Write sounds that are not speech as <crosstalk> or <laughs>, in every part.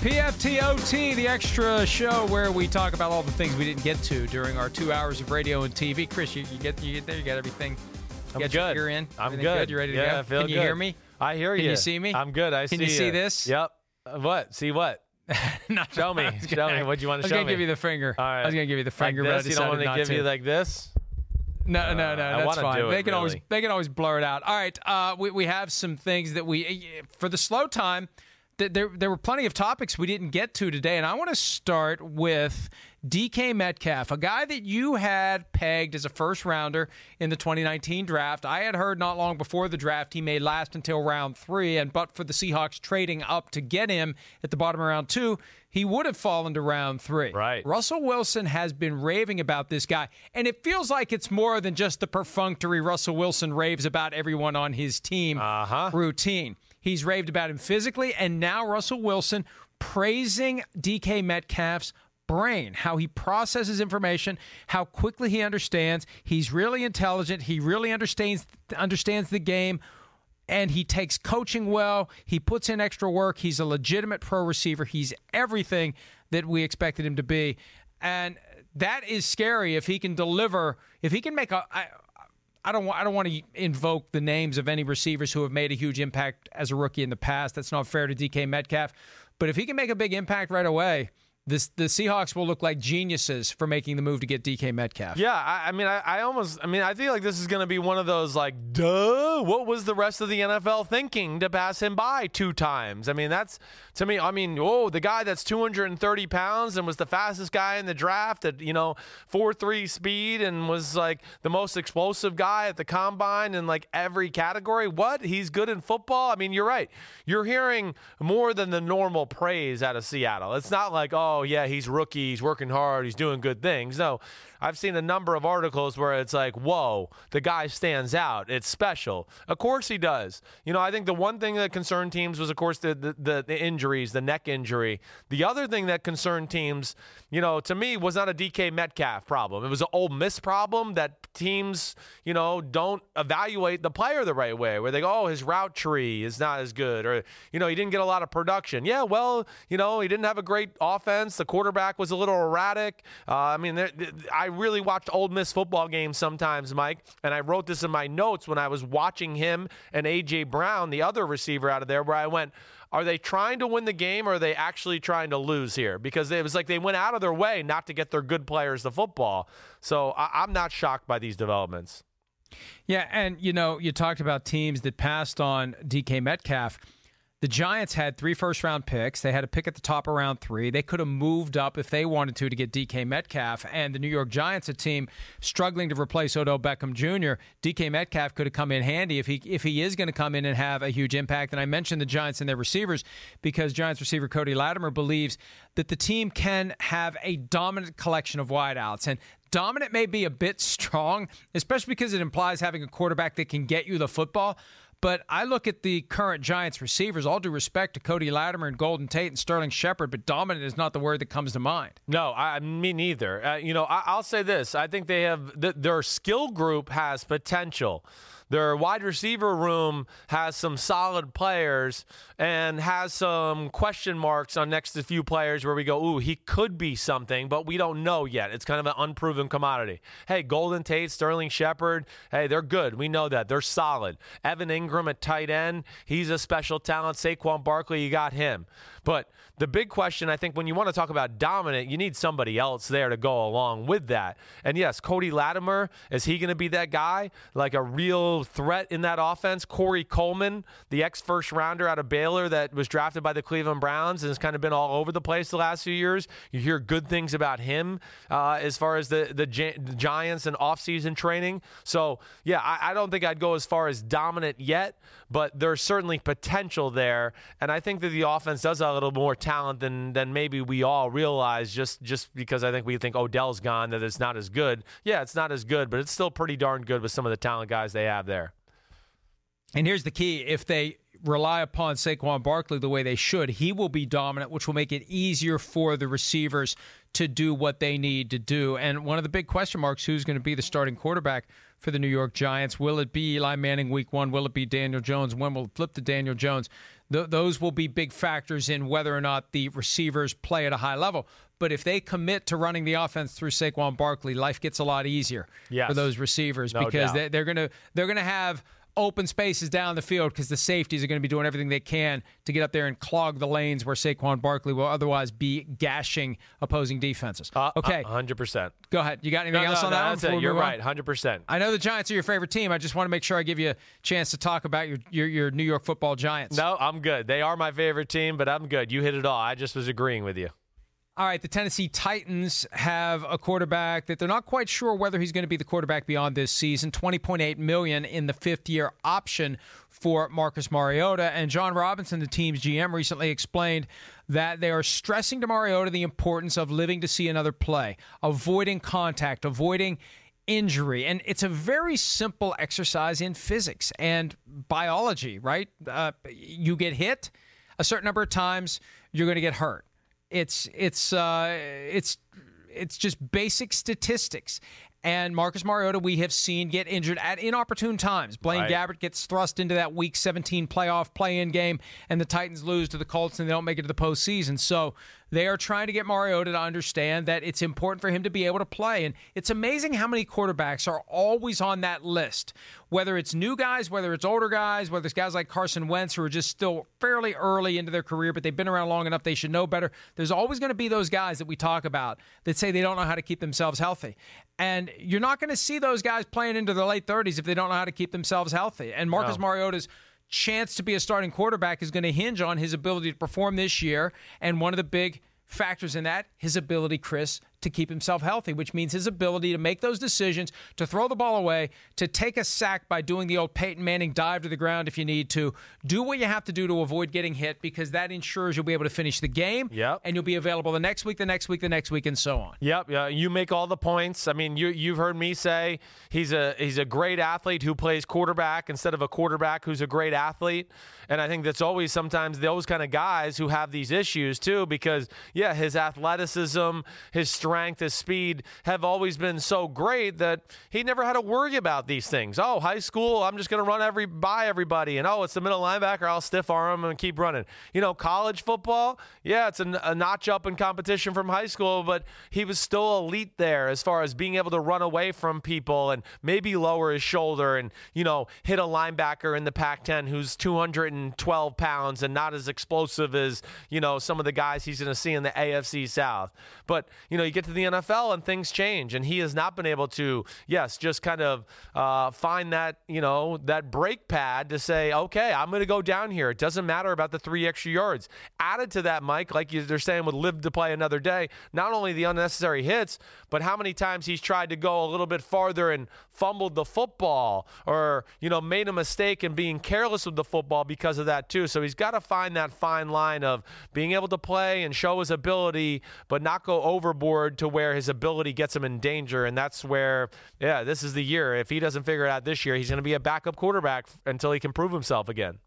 PFTOT, the extra show where we talk about all the things we didn't get to during our two hours of radio and TV. Chris, you, you get you get there, you got everything. You I'm got good. Your ear in. I'm Everything good. You ready to yeah, go? I feel Can you good. hear me? I hear you. Can you. see me? I'm good. I Can see Can you you see this? Yep. Uh, What? See what? <laughs> No, <laughs> Show me. I Show me. What do you want I to was gonna give you the finger. All right. I was gonna give you the finger, like but I this? You don't want to give to. you like this? No, no, no, I that's fine. it, they can always they can always blur it out. All right, uh, we we have some things that we for the slow time. Th- There there were plenty of topics we didn't get to today, and I want to start with DK Metcalf, a guy that you had pegged as a first rounder in the 2019 draft. I had heard not long before the draft he may last until round three, and but for the Seahawks trading up to get him at the bottom of round two, he would have fallen to round three. Right. Russell Wilson has been raving about this guy, and it feels like it's more than just the perfunctory Russell Wilson raves about everyone on his team Uh-huh. routine. He's raved about him physically, and now Russell Wilson praising DK Metcalf's brain, how he processes information, how quickly he understands. He's really intelligent. He really understands understands the game and he takes coaching well. He puts in extra work. He's a legitimate pro receiver. He's everything that we expected him to be. And that is scary if he can deliver, if he can make a. I, don't want I don't want to invoke the names of any receivers who have made a huge impact as a rookie in the past. That's not fair to DK Metcalf. But if he can make a big impact right away, this the Seahawks will look like geniuses for making the move to get DK Metcalf. Yeah, I, I mean, I, I almost, I mean, I feel like this is going to be one of those like, duh, what was the rest of the NFL thinking to pass him by two times? I mean, that's to me, I mean, oh, the guy that's 230 pounds and was the fastest guy in the draft at you know four three speed and was like the most explosive guy at the combine in like every category. What? He's good in football. I mean, you're right. You're hearing more than the normal praise out of Seattle. It's not like, oh Oh, yeah, he's rookie, he's working hard, he's doing good things. No, I've seen a number of articles where it's like, whoa, the guy stands out. It's special. Of course he does. You know, I think the one thing that concerned teams was, of course, the the, the, injuries, the neck injury. The other thing that concerned teams, you know, to me was not a DK Metcalf problem. It was an Ole Miss problem that teams, you know, don't evaluate the player the right way, where they go, oh, his route tree is not as good, or you know, he didn't get a lot of production. Yeah, well, you know, he didn't have a great offense. The quarterback was a little erratic. Uh, I mean, I really watched Ole Miss football games sometimes, Mike, and I wrote this in my notes when I was watching him and AJ Brown, the other receiver out of there, where I went, are they trying to win the game or are they actually trying to lose here? Because it was like they went out of their way not to get their good players the football. So I, I'm not shocked by these developments. Yeah, and you know, you talked about teams that passed on DK Metcalf. The Giants had three first round picks. They had a pick at the top of round three. They could have moved up if they wanted to to get DK Metcalf. And the New York Giants, a team struggling to replace Odell Beckham Jr., DK Metcalf could have come in handy if he if he is going to come in and have a huge impact. And I mentioned the Giants and their receivers because Giants receiver Cody Latimer believes that the team can have a dominant collection of wideouts. And dominant may be a bit <laughs> strong, especially because it implies having a quarterback that can get you the football. But I look at the current Giants receivers, all due respect to Cody Latimer and Golden Tate and Sterling Shepard, but dominant is not the word that comes to mind. No, I me neither. Uh, you know, I, I'll say this: I think they have th- their skill group has potential. Their wide receiver room has some solid players and has some question marks on next to a few players where we go, ooh, he could be something, but we don't know yet. It's kind of an unproven commodity. Hey, Golden Tate, Sterling Shepard, hey, they're good. We know that. They're solid. Evan Engram at tight end, he's a special talent. Saquon Barkley, you got him. But the big question, I think, when you want to talk about dominant, you need somebody else there to go along with that. And yes, Cody Latimer, is he going to be that guy? Like a real threat in that offense. Corey Coleman, the ex first rounder out of Baylor that was drafted by the Cleveland Browns and has kind of been all over the place the last few years. You hear good things about him uh, as far as the, the, Gi- the Giants and offseason training. So, yeah, I, I don't think I'd go as far as dominant yet, but there's certainly potential there. And I think that the offense does a little more talent than, than maybe we all realize just, just because I think we think Odell's gone, that it's not as good. Yeah, it's not as good, but it's still pretty darn good with some of the talent guys they have there. And here's the key if they rely upon Saquon Barkley the way they should, he will be dominant, which will make it easier for the receivers to do what they need to do. And one of the big question marks who's going to be the starting quarterback for the New York Giants? Will it be Eli Manning week one? Will it be Daniel Jones? When will it flip to Daniel Jones? Th- those will be big factors in whether or not the receivers play at a high level. But if they commit to running the offense through Saquon Barkley, life gets a lot easier yes. for those receivers no because doubt. they, are going to they're going to have open spaces down the field because the safeties are going to be doing everything they can to get up there and clog the lanes where Saquon Barkley will otherwise be gashing opposing defenses. Uh, okay, hundred percent. Go ahead. You got anything no, else no, on no, that. You're right, hundred percent. I know the Giants are your favorite team. I just want to make sure I give you a chance to talk about your your, your New York Football Giants. No, I'm good. They are my favorite team, but I'm good. You hit it all. I just was agreeing with you. All right, the Tennessee Titans have a quarterback that they're not quite sure whether he's going to be the quarterback beyond this season. 20.8 million in the fifth-year option for Marcus Mariota and Jon Robinson, the team's GM, recently explained that they are stressing to Mariota the importance of living to see another play, avoiding contact, avoiding injury. And it's a very simple exercise in physics and biology, right? Uh, you get hit a certain number of times, you're going to get hurt. It's it's uh, it's it's just basic statistics. And Marcus Mariota, we have seen get injured at inopportune times. Blaine Right. Gabbert gets thrust into that Week 17 playoff play-in game, and the Titans lose to the Colts, and they don't make it to the postseason. So they are trying to get Mariota to understand that it's important for him to be able to play. And it's amazing how many quarterbacks are always on that list, whether it's new guys, whether it's older guys, whether it's guys like Carson Wentz who are just still fairly early into their career, but they've been around long enough they should know better. There's always going to be those guys that we talk about that say they don't know how to keep themselves healthy. And you're not going to see those guys playing into their late 30s if they don't know how to keep themselves healthy. And Marcus No. Mariota's chance to be a starting quarterback is going to hinge on his ability to perform this year. And one of the big factors in that, his ability, Chris, to keep himself healthy, which means his ability to make those decisions, to throw the ball away, to take a sack by doing the old Peyton Manning dive to the ground if you need to. Do what you have to do to avoid getting hit because that ensures you'll be able to finish the game. Yep. And you'll be available the next week, the next week, the next week, and so on. Yep, yeah, you make all the points. I mean, you you've heard me say he's a he's a great athlete who plays quarterback instead of a quarterback who's a great athlete. And I think that's always sometimes those kind of guys who have these issues too because yeah, his athleticism, his strength, his speed have always been so great that he never had to worry about these things. Oh, high school, I'm just going to run every by everybody and oh, it's the middle linebacker, I'll stiff arm him and keep running. You know, college football, yeah, it's a, a notch up in competition from high school, but he was still elite there as far as being able to run away from people and maybe lower his shoulder and, you know, hit a linebacker in the Pac 10 who's 212 pounds and not as explosive as, you know, some of the guys he's going to see in the AFC South. But, you know, you get to the NFL and things change, and he has not been able to, yes, just kind of uh, find that, you know, that brake pad to say, okay, I'm going to go down here. It doesn't matter about the three extra yards. Added to that, Mike, like they're saying, would live to play another day, not only the unnecessary hits, but how many times he's tried to go a little bit farther and fumbled the football or, you know, made a mistake and being careless with the football because of that, too. So he's got to find that fine line of being able to play and show his ability, but not go overboard to where his ability gets him in danger. And that's where, yeah, this is the year. If he doesn't figure it out this year, he's going to be a backup quarterback until he can prove himself again.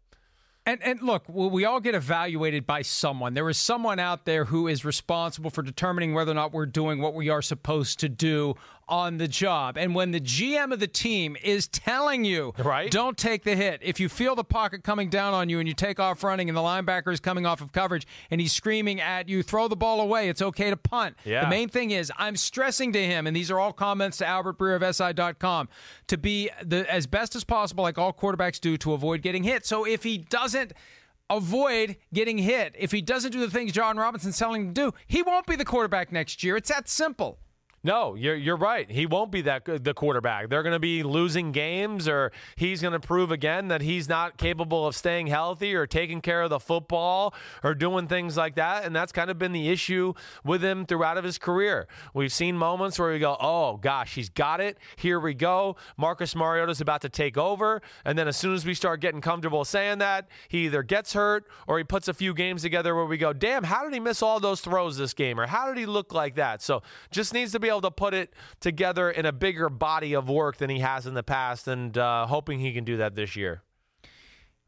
And and look, we we all get evaluated by someone. There is someone out there who is responsible for determining whether or not we're doing what we are supposed to do on the job. And when the GM of the team is telling you, Right. don't take the hit. If you feel the pocket coming down on you and you take off running and the linebacker is coming off of coverage and he's screaming at you, throw the ball away. It's okay to punt. Yeah. The main thing is I'm stressing to him, and these are all comments to Albert Breer of SI.com, to be the as best as possible, like all quarterbacks do, to avoid getting hit. So if he doesn't avoid getting hit, if he doesn't do the things Jon Robinson's telling him to do, he won't be the quarterback next year. It's that simple. No, you're you're right. He won't be that good, the quarterback. They're going to be losing games, or he's going to prove again that he's not capable of staying healthy or taking care of the football or doing things like that. And that's kind of been the issue with him throughout of his career. We've seen moments where we go, "Oh gosh, he's got it. Here we go." Marcus Mariota's about to take over, and then as soon as we start getting comfortable saying that, he either gets hurt or he puts a few games together where we go, "Damn, how did he miss all those throws this game?" Or how did he look like that? So just needs to be able to put it together in a bigger body of work than he has in the past, and uh, hoping he can do that this year.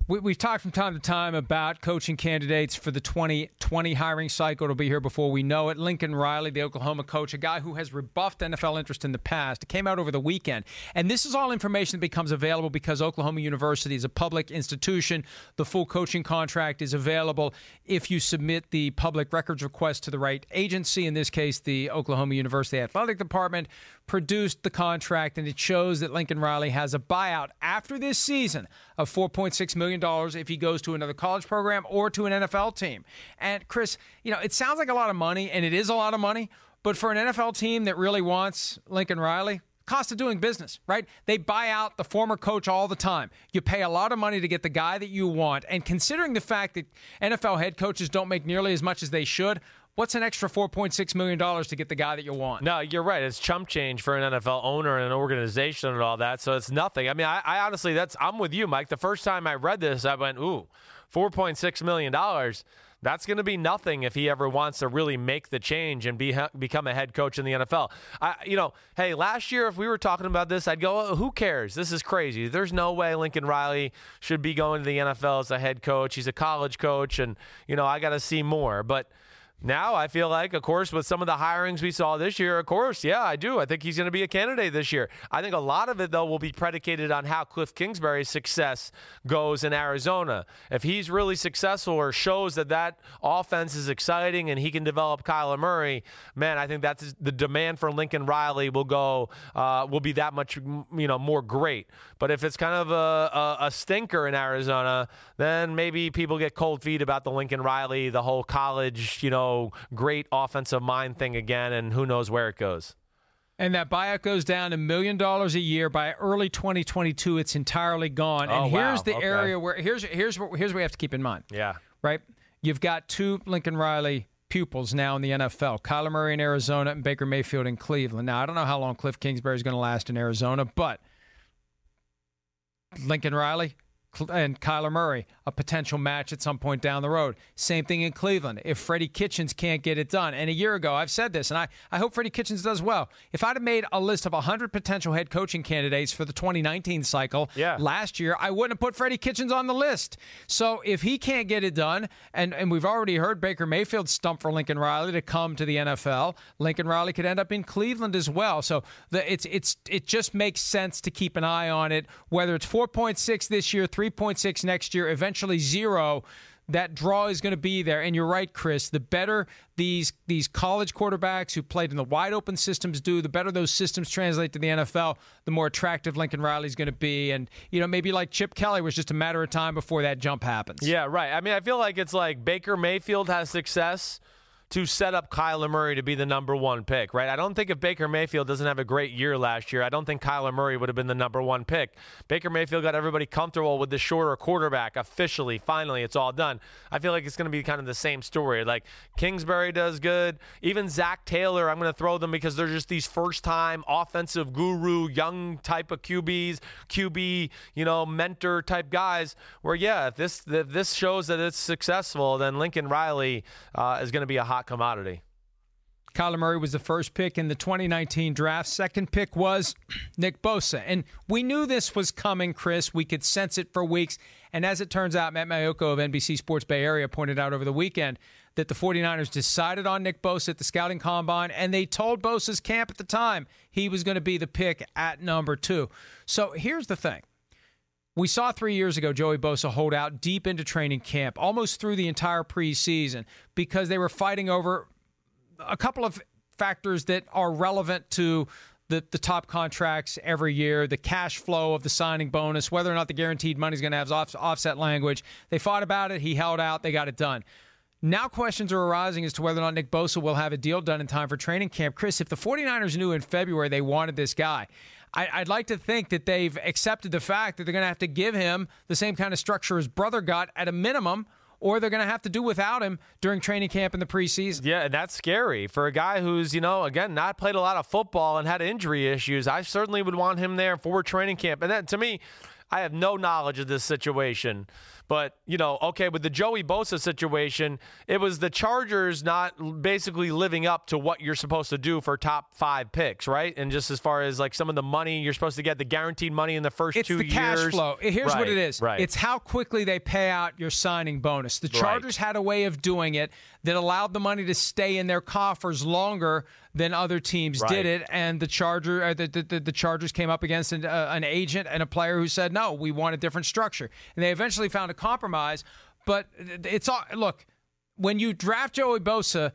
We, have talked from time to time about coaching candidates for the 2020 hiring cycle. It'll be here before we know it. Lincoln Riley, the Oklahoma coach, a guy who has rebuffed NFL interest in the past, came out over the weekend. And this is all information that becomes available because Oklahoma University is a public institution. The full coaching contract is available if you submit the public records request to the right agency, in this case, the Oklahoma University Athletic Department produced the contract, and it shows that Lincoln Riley has a buyout after this season of $4.6 million if he goes to another college program or to an NFL team. And Chris, you know, it sounds like a lot of money, and it is a lot of money, but for an NFL team that really wants Lincoln Riley, cost of doing business, right? They buy out the former coach all the time. You pay a lot of money to get the guy that you want. And considering the fact that NFL head coaches don't make nearly as much as they should, What's an extra $4.6 million to get the guy that you want? No, you're right. It's chump change for an NFL owner and an organization and all that. So it's nothing. I mean, I, I honestly, that's, I'm with you, Mike. The first time I read this, I went, ooh, $4.6 million. That's going to be nothing if he ever wants to really make the change and be become a head coach in the NFL. I, you know, hey, last year if we were talking about this, I'd go, oh, "Who cares? This is crazy. There's no way Lincoln Riley should be going to the NFL as a head coach. He's a college coach, and you know, I got to see more." But now I feel like, of course, with some of the hirings we saw this year, of course, yeah, I do. I think he's going to be a candidate this year. I think a lot of it, though, will be predicated on how Cliff Kingsbury's success goes in Arizona. If he's really successful or shows that that offense is exciting and he can develop Kyler Murray, man, I think that's the demand for Lincoln Riley will go uh, will be that much you know more great. But if it's kind of a, a, a stinker in Arizona, then maybe people get cold feet about the Lincoln Riley, the whole college, you know great offensive mind thing again, and who knows where it goes. And that buyout goes down a million dollars a year by early 2022. It's entirely gone. Oh, and here's wow. the okay. area where here's here's what here's what we have to keep in mind. Yeah. Right. You've got two Lincoln Riley pupils now in the NFL: Kyler Murray in Arizona and Baker Mayfield in Cleveland. Now I don't know how long Cliff Kingsbury is going to last in Arizona, but Lincoln Riley and Kyler Murray, a potential match at some point down the road. Same thing in Cleveland. If Freddie Kitchens can't get it done, and a year ago I've said this, and I, I hope Freddie Kitchens does well. If I'd have made a list of 100 potential head coaching candidates for the 2019 cycle yeah. last year, I wouldn't have put Freddie Kitchens on the list. So if he can't get it done, and, and we've already heard Baker Mayfield stump for Lincoln Riley to come to the NFL, Lincoln Riley could end up in Cleveland as well. So the, it's it's it just makes sense to keep an eye on it, whether it's 4.6 this year, 3.6 next year, eventually zero. That draw is going to be there, and you're right, Chris. The better these these college quarterbacks who played in the wide open systems do, the better those systems translate to the NFL. The more attractive Lincoln Riley is going to be, and you know maybe like Chip Kelly was just a matter of time before that jump happens. Yeah, right. I mean, I feel like it's like Baker Mayfield has success to set up Kyler Murray to be the number one pick, right? I don't think if Baker Mayfield doesn't have a great year last year, I don't think Kyler Murray would have been the number one pick. Baker Mayfield got everybody comfortable with the shorter quarterback officially. Finally, it's all done. I feel like it's going to be kind of the same story. Like Kingsbury does good. Even Zac Taylor, I'm going to throw them because they're just these first time offensive guru, young type of QBs, QB, you know, mentor type guys. Where, yeah, if this, if this shows that it's successful, then Lincoln Riley uh, is going to be a hot hot commodity. Kyler Murray was the first pick in the 2019 draft. Second pick was <clears throat> Nick Bosa. And we knew this was coming, Chris. We could sense it for weeks. And as it turns out, Matt Maiocco of NBC Sports Bay Area pointed out over the weekend that the 49ers decided on Nick Bosa at the scouting combine, and they told Bosa's camp at the time he was going to be the pick at number two. So here's the thing. We saw three years ago Joey Bosa hold out deep into training camp, almost through the entire preseason, because they were fighting over a couple of factors that are relevant to the, the top contracts every year, the cash flow of the signing bonus, whether or not the guaranteed money is going to have off, offset language. They fought about it. He held out. They got it done. Now questions are arising as to whether or not Nick Bosa will have a deal done in time for training camp. Chris, if the 49ers knew in February they wanted this guy, I, would like to think that they've accepted the fact that they're going to have to give him the same kind of structure his brother got at a minimum or they're going to have to do without him during training camp in the preseason. Yeah, and that's scary for a guy who's, you know, again, not played a lot of football and had injury issues. I certainly would want him there for training camp. And then to me, I have no knowledge of this situation. But, you know, okay, with the Joey Bosa situation, it was the Chargers not basically living up to what you're supposed to do for top five picks, right? And just as far as like some of the money you're supposed to get, the guaranteed money in the first it's two the years. cash flow. Here's right, what it is right. it's how quickly they pay out your signing bonus. The Chargers right. had a way of doing it that allowed the money to stay in their coffers longer than other teams right. did it. And the Charger, uh, the, the, the, Chargers came up against an, uh, an agent and a player who said, no, we want a different structure. And they eventually found a compromise. But it's all look when you draft Joey Bosa.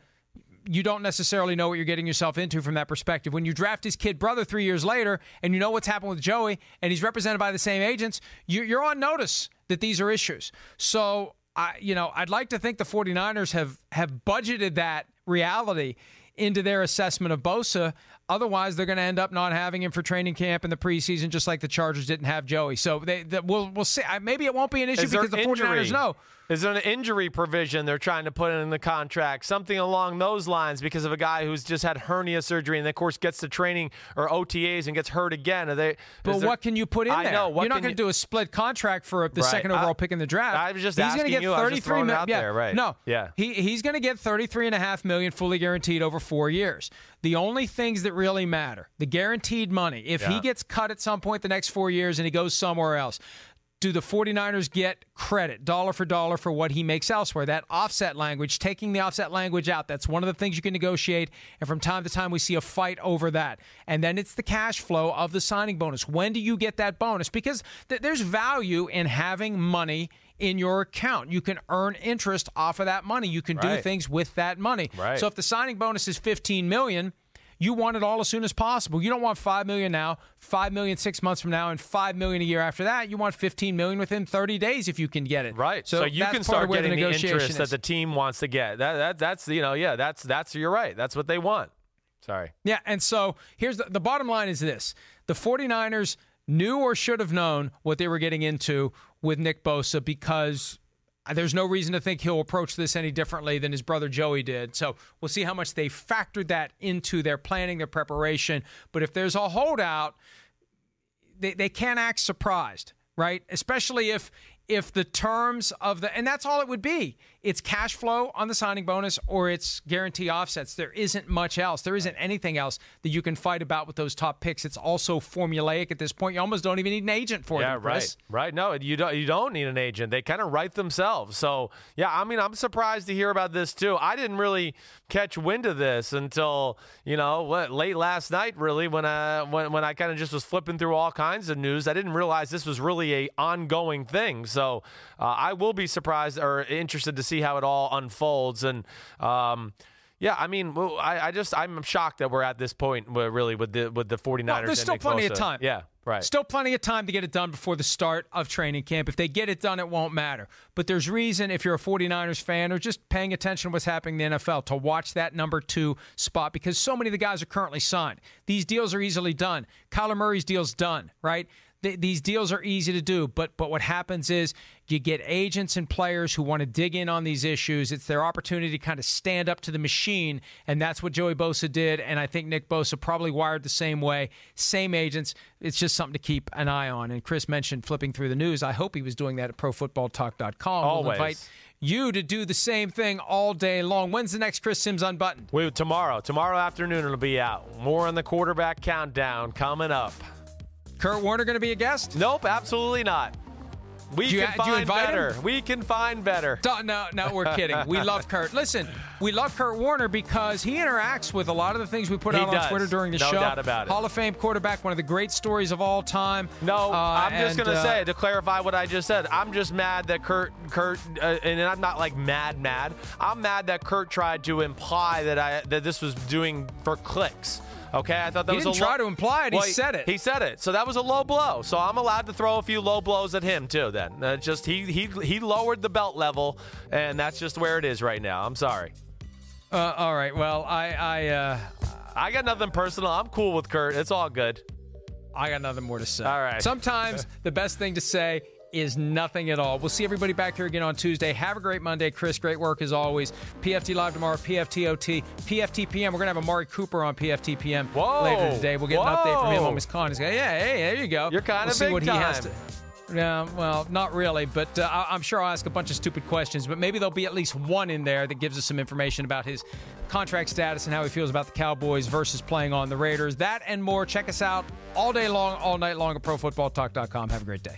You don't necessarily know what you're getting yourself into from that perspective. When you draft his kid brother three years later, and you know what's happened with Joey, and he's represented by the same agents, you're on notice that these are issues. So, I, you know, I'd like to think the 49ers have have budgeted that reality into their assessment of Bosa. Otherwise, they're going to end up not having him for training camp in the preseason, just like the Chargers didn't have Joey. So they, they we'll we'll see. Maybe it won't be an issue Is because the injury? 49ers know. Is there an injury provision they're trying to put in the contract? Something along those lines because of a guy who's just had hernia surgery and, of course, gets to training or OTAs and gets hurt again. Are they, but there, what can you put in I there? Know, You're not going you, to do a split contract for the right. second overall I, pick in the draft. I was just he's asking gonna get you. 33 million. out yeah, there, right? No, yeah. He, he's going to get 33 and a half million fully guaranteed over four years. The only things that really matter, the guaranteed money. If yeah. he gets cut at some point the next four years and he goes somewhere else, do the 49ers get credit dollar for dollar for what he makes elsewhere? That offset language, taking the offset language out, that's one of the things you can negotiate. And from time to time, we see a fight over that. And then it's the cash flow of the signing bonus. When do you get that bonus? Because th- there's value in having money in your account. You can earn interest off of that money. You can right. do things with that money. Right. So if the signing bonus is 15 million, you want it all as soon as possible. You don't want five million now, five million six months from now, and five million a year after that. You want fifteen million within thirty days if you can get it. Right. So, so you can start getting the, the interest is. that the team wants to get. That, that that's you know yeah that's that's you're right. That's what they want. Sorry. Yeah, and so here's the, the bottom line is this: the 49ers knew or should have known what they were getting into with Nick Bosa because there's no reason to think he'll approach this any differently than his brother Joey did. So we'll see how much they factored that into their planning, their preparation. But if there's a holdout, they, they can't act surprised, right? Especially if if the terms of the and that's all it would be. It's cash flow on the signing bonus or it's guarantee offsets. There isn't much else. There isn't anything else that you can fight about with those top picks. It's also formulaic at this point you almost don't even need an agent for yeah, them Chris. right. Right no you don't you don't need an agent. They kind of write themselves. So yeah i mean i'm surprised to hear about this too. I didn't really catch wind of this until you know what late last night really when i when, when i kind of just was flipping through all kinds of news. I didn't realize this was really a ongoing thing. So so uh, I will be surprised or interested to see how it all unfolds. And um, yeah, I mean, I, I, just I'm shocked that we're at this point really with the with the 49ers. Well, there's still plenty of time. Yeah. Right. Still plenty of time to get it done before the start of training camp. If they get it done, it won't matter. But there's reason if you're a 49ers fan or just paying attention to what's happening in the NFL to watch that number two spot because so many of the guys are currently signed. These deals are easily done. Kyler Murray's deal's done, right? Th- these deals are easy to do, but but what happens is you get agents and players who want to dig in on these issues. It's their opportunity to kind of stand up to the machine, and that's what Joey Bosa did. And I think Nick Bosa probably wired the same way. Same agents. It's just something to keep an eye on. And Chris mentioned flipping through the news. I hope he was doing that at ProFootballTalk.com. Always. We'll invite you to do the same thing all day long. When's the next Chris Sims Unbuttoned? We, tomorrow. Tomorrow afternoon it'll be out. More on the quarterback countdown coming up. Kurt Warner going to be a guest? Nope, absolutely not. We you, can find better. Him? We can find better. No, no, we're kidding. We love <laughs> Kurt. Listen, we love Kurt Warner because he interacts with a lot of the things we put he out does. on Twitter during the no show. No doubt about it. Hall of Fame quarterback, one of the great stories of all time. No, uh, I'm just gonna uh, say to clarify what I just said. I'm just mad that Kurt, Kurt, uh, and I'm not like mad, mad. I'm mad that Kurt tried to imply that I that this was doing for clicks. Okay, I thought that he was didn't a try low- to imply it. Well, he said it. He said it. So that was a low blow. So I'm allowed to throw a few low blows at him too. Then uh, just he he he lowered the belt level, and that's just where it is right now. I'm sorry. uh, all right. Well, I I uh, I got nothing personal. I'm cool with Kurt. It's all good. I got nothing more to say. All right. Sometimes the best thing to say is nothing at all. We'll see everybody back here again on Tuesday. Have a great Monday, Chris. Great work as always. PFT live tomorrow. PFTOT. PFTPM. We're gonna have Amari Cooper on PFTPM Whoa. later today. We'll get an update from him Whoa. on Wisconsin. He's gonna- Yeah, hey, there you go. You're kinda we'll see big what he has to. time. Yeah, well, not really, but uh, I- I'm sure I'll ask a bunch of stupid questions. But maybe there'll be at least one in there that gives us some information about his contract status and how he feels about the Cowboys versus playing on the Raiders. That and more. Check us out all day long, all night long at ProFootballTalk.com. Have a great day.